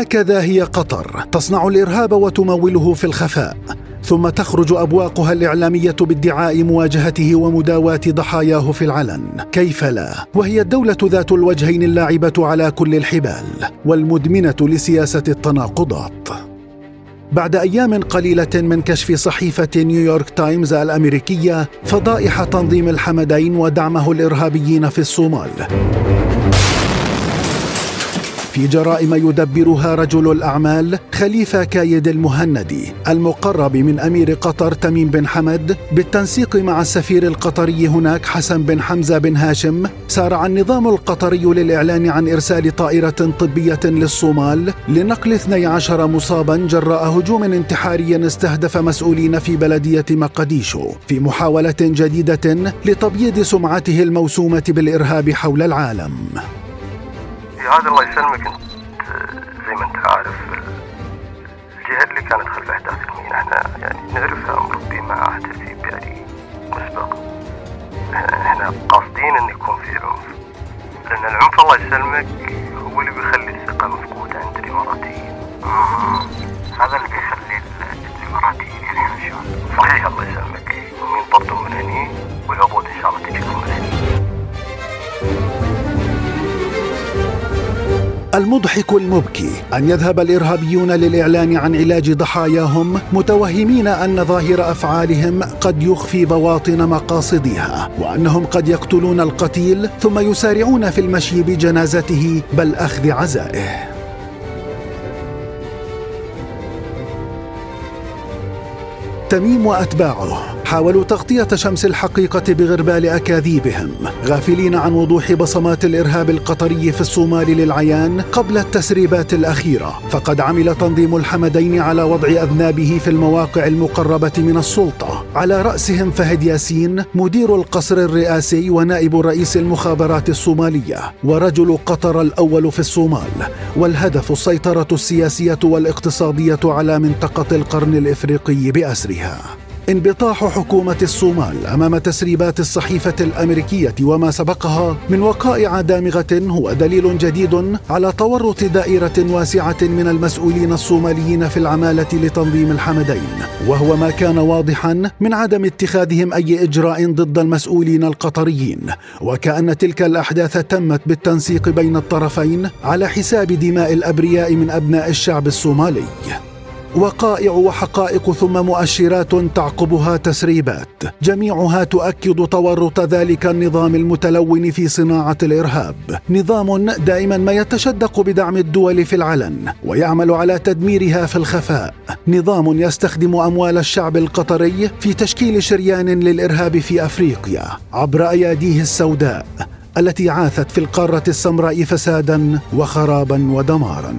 هكذا هي قطر تصنع الإرهاب وتموله في الخفاء. ثم تخرج أبواقها الإعلامية بادعاء مواجهته ومداواة ضحاياه في العلن. كيف لا؟ وهي الدولة ذات الوجهين اللاعبة على كل الحبال والمدمنة لسياسة التناقضات. بعد أيام قليلة من كشف صحيفة نيويورك تايمز الأمريكية فضائح تنظيم الحمدين ودعمه الإرهابيين في الصومال. في جرائم يدبرها رجل الأعمال خليفة كايد المهندي المقرب من أمير قطر تميم بن حمد بالتنسيق مع السفير القطري هناك حسن بن حمزة بن هاشم سارع النظام القطري للإعلان عن إرسال طائرة طبية للصومال لنقل 12 مصابا جراء هجوم انتحاري استهدف مسؤولين في بلدية مقديشو. في محاولة جديدة لتبييض سمعته الموسومة بالإرهاب حول العالم. هذا الله يسلمك. انت زي ما انت عارف الجهة اللي كانت خلف احداث المينا إحنا يعني نعرفها مربي معها ترتيب يعني مسبق. إحنا قاصدين أن يكون في عنف. لأن العنف الله يسلمك هو اللي بيخلي الثقة مفقودة عند الإماراتيين. هذا اللي بيخلي الإماراتيين ينحاشون صحيح الله يسلمك. هم ينطردون من هني؟ والعبود المضحك المبكي أن يذهب الإرهابيون للإعلان عن علاج ضحاياهم متوهمين أن ظاهر أفعالهم قد يخفي بواطن مقاصدها وأنهم قد يقتلون القتيل ثم يسارعون في المشي بجنازته بل أخذ عزائه. تميم وأتباعه. حاولوا تغطية شمس الحقيقة بغربال أكاذيبهم. غافلين عن وضوح بصمات الإرهاب القطري في الصومال للعيان قبل التسريبات الأخيرة. فقد عمل تنظيم الحمدين على وضع أذنابه في المواقع المقربة من السلطة. على رأسهم فهد ياسين مدير القصر الرئاسي ونائب رئيس المخابرات الصومالية. ورجل قطر الأول في الصومال. والهدف السيطرة السياسية والاقتصادية على منطقة القرن الإفريقي باسرها انبطاح حكومة الصومال أمام تسريبات الصحيفة الأمريكية وما سبقها من وقائع دامغة هو دليل جديد على تورط دائرة واسعة من المسؤولين الصوماليين في العمالة لتنظيم الحمدين. وهو ما كان واضحا من عدم اتخاذهم أي إجراء ضد المسؤولين القطريين. وكأن تلك الأحداث تمت بالتنسيق بين الطرفين على حساب دماء الأبرياء من أبناء الشعب الصومالي. وقائع وحقائق ثم مؤشرات تعقبها تسريبات. جميعها تؤكد تورط ذلك النظام المتلون في صناعة الإرهاب. نظام دائما ما يتشدق بدعم الدول في العلن ويعمل على تدميرها في الخفاء. نظام يستخدم أموال الشعب القطري في تشكيل شريان للإرهاب في أفريقيا عبر أياديه السوداء التي عاثت في القارة السمراء فسادا وخرابا ودمارا.